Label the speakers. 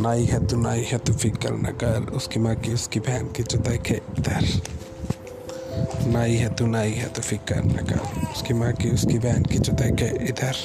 Speaker 1: नाई है तू नाई है तू फ़िक्र न कर। उसकी माँ की, उसकी बहन की जो के इधर नाई है तू नाई है तू फ़िक्र न कर। उसकी माँ की, उसकी बहन की जो के इधर